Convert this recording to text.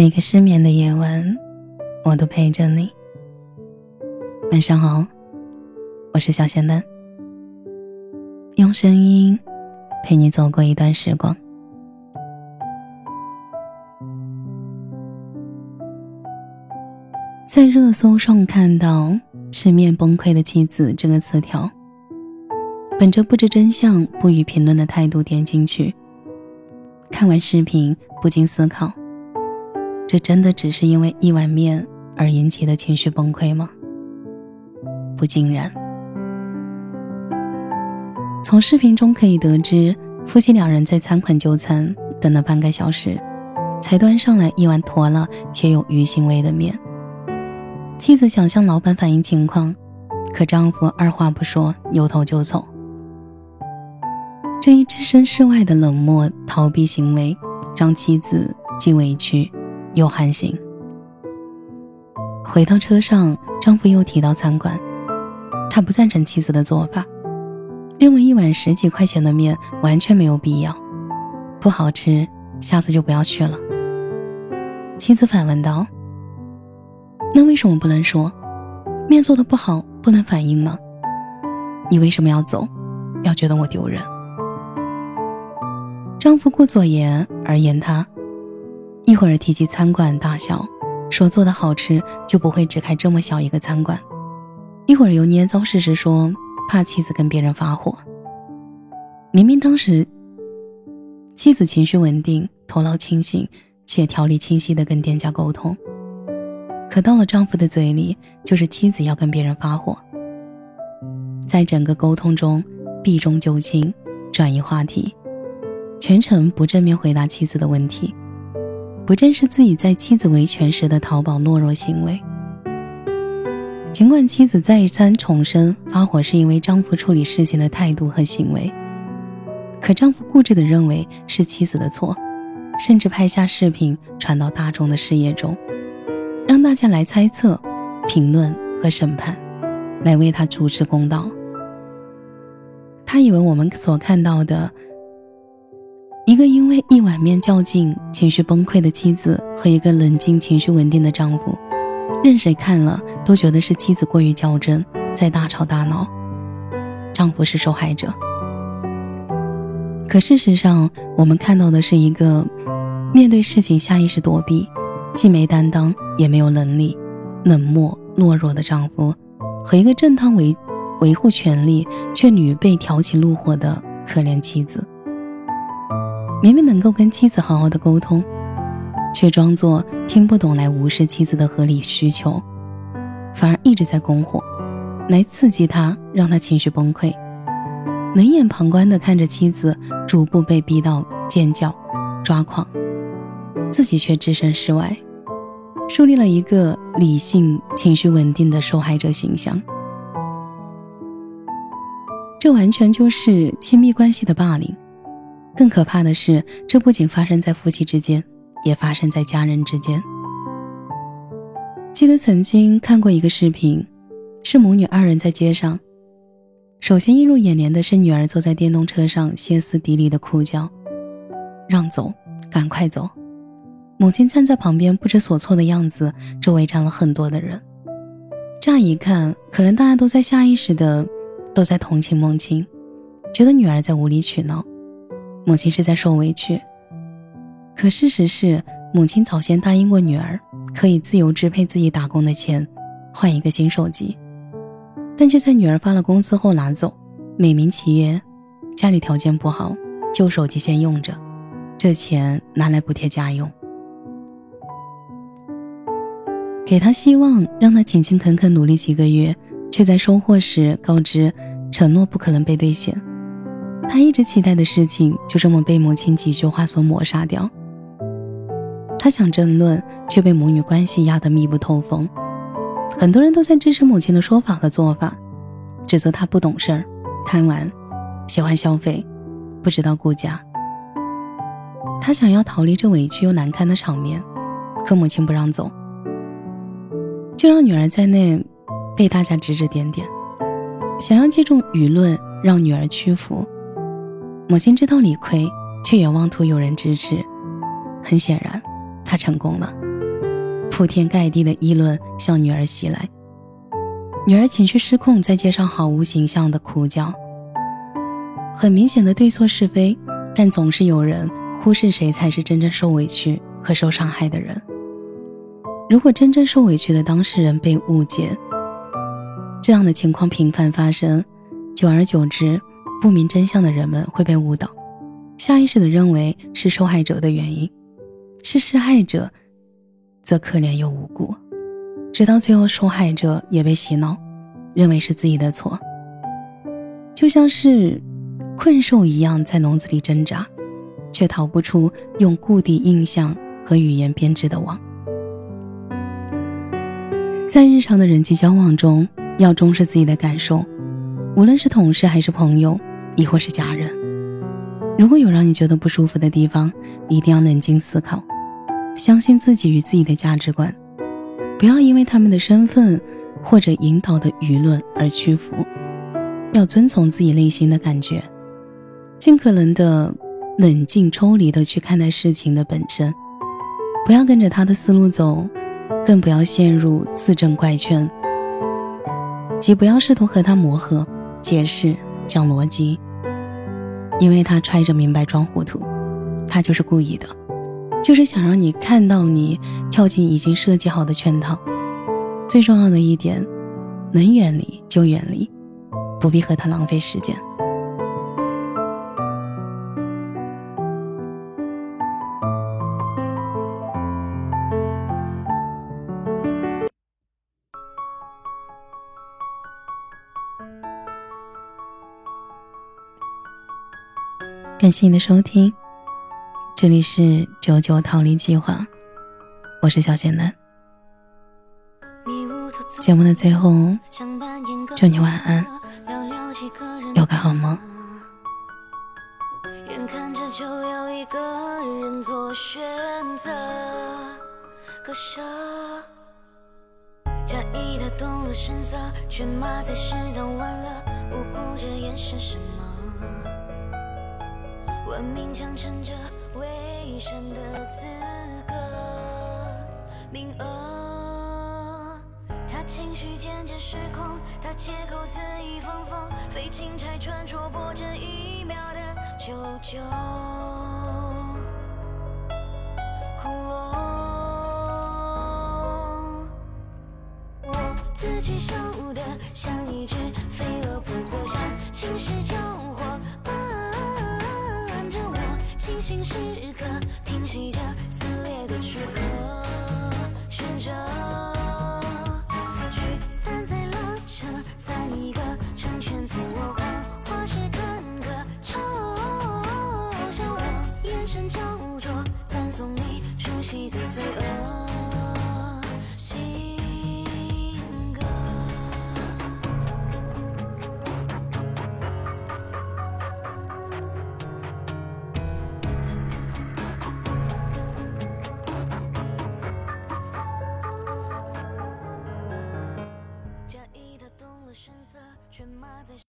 每个失眠的夜晚，我都陪着你。晚上好，我是小仙丹，用声音陪你走过一段时光。在热搜上看到“失眠崩溃的妻子”这个词条，本着不知真相不予评论的态度点进去，看完视频不禁思考。这真的只是因为一碗面而引起的情绪崩溃吗？不尽然。从视频中可以得知，夫妻两人在餐馆就餐，等了半个小时，才端上来一碗坨了且有鱼腥味的面。妻子想向老板反映情况，可丈夫二话不说，扭头就走。这一置身事外的冷漠逃避行为，让妻子既委屈。又寒心。回到车上，丈夫又提到餐馆，他不赞成妻子的做法，认为一碗十几块钱的面完全没有必要，不好吃，下次就不要去了。妻子反问道：“那为什么不能说，面做的不好不能反映呢？你为什么要走，要觉得我丢人？”丈夫顾左言而言他。一会儿提及餐馆大小，说做的好吃就不会只开这么小一个餐馆；一会儿又捏造事实说怕妻子跟别人发火。明明当时妻子情绪稳定、头脑清醒且条理清晰的跟店家沟通，可到了丈夫的嘴里就是妻子要跟别人发火。在整个沟通中避重就轻，转移话题，全程不正面回答妻子的问题。不正是自己在妻子维权时的淘宝懦弱行为？尽管妻子再三重申发火是因为丈夫处理事情的态度和行为，可丈夫固执地认为是妻子的错，甚至拍下视频传到大众的视野中，让大家来猜测、评论和审判，来为他主持公道。他以为我们所看到的。一个因为一碗面较劲、情绪崩溃的妻子和一个冷静、情绪稳定的丈夫，任谁看了都觉得是妻子过于较真，在大吵大闹，丈夫是受害者。可事实上，我们看到的是一个面对事情下意识躲避、既没担当也没有能力、冷漠懦弱的丈夫，和一个正当维维护权利却屡被挑起怒火的可怜妻子。明明能够跟妻子好好的沟通，却装作听不懂来无视妻子的合理需求，反而一直在拱火，来刺激他，让他情绪崩溃。冷眼旁观的看着妻子逐步被逼到尖叫、抓狂，自己却置身事外，树立了一个理性、情绪稳定的受害者形象。这完全就是亲密关系的霸凌。更可怕的是，这不仅发生在夫妻之间，也发生在家人之间。记得曾经看过一个视频，是母女二人在街上。首先映入眼帘的是女儿坐在电动车上歇斯底里的哭叫：“让走，赶快走！”母亲站在旁边不知所措的样子，周围站了很多的人。乍一看，可能大家都在下意识的都在同情孟青，觉得女儿在无理取闹。母亲是在受委屈，可事实是，母亲早先答应过女儿，可以自由支配自己打工的钱，换一个新手机，但却在女儿发了工资后拿走，美名其曰家里条件不好，旧手机先用着，这钱拿来补贴家用，给他希望，让他勤勤恳恳努力几个月，却在收获时告知承诺不可能被兑现。他一直期待的事情就这么被母亲几句话所抹杀掉。他想争论，却被母女关系压得密不透风。很多人都在支持母亲的说法和做法，指责他不懂事儿、贪玩、喜欢消费、不知道顾家。他想要逃离这委屈又难堪的场面，可母亲不让走，就让女儿在那被大家指指点点，想要借助舆论让女儿屈服。母亲知道理亏，却也妄图有人支持。很显然，她成功了。铺天盖地的议论向女儿袭来。女儿情绪失控，在街上毫无形象的哭叫。很明显的对错是非，但总是有人忽视谁才是真正受委屈和受伤害的人。如果真正受委屈的当事人被误解，这样的情况频繁发生，久而久之，不明真相的人们会被误导，下意识的认为是受害者的原因，是施害者，则可怜又无辜。直到最后，受害者也被洗脑，认为是自己的错，就像是困兽一样在笼子里挣扎，却逃不出用固定印象和语言编织的网。在日常的人际交往中，要重视自己的感受，无论是同事还是朋友，亦或是家人。如果有让你觉得不舒服的地方，一定要冷静思考，相信自己与自己的价值观。不要因为他们的身份或者引导的舆论而屈服，要遵从自己内心的感觉，尽可能的冷静抽离的去看待事情的本身，不要跟着他的思路走，更不要陷入自证怪圈，即不要试图和他磨合、解释、讲逻辑，因为他揣着明白装糊涂，他就是故意的。就是想让你看到你跳进已经设计好的圈套。最重要的一点，能远离就远离，不必和他浪费时间。感谢你的收听。这里是九九逃离计划，我是小仙男。节目的最后，祝你晚安，有个好梦。眼看着就要一个人做选择，割舍，假意的动了声色，却骂在适当晚了，无辜着眼神什么。文明强撑着伪善的资格，名额。他情绪渐渐失控，他借口肆意放风，飞禽拆穿戳破这一秒的九九。窟窿。我自己笑得像一只飞蛾扑火线，侵蚀交火。清醒时刻，平息着撕裂的躯壳，选择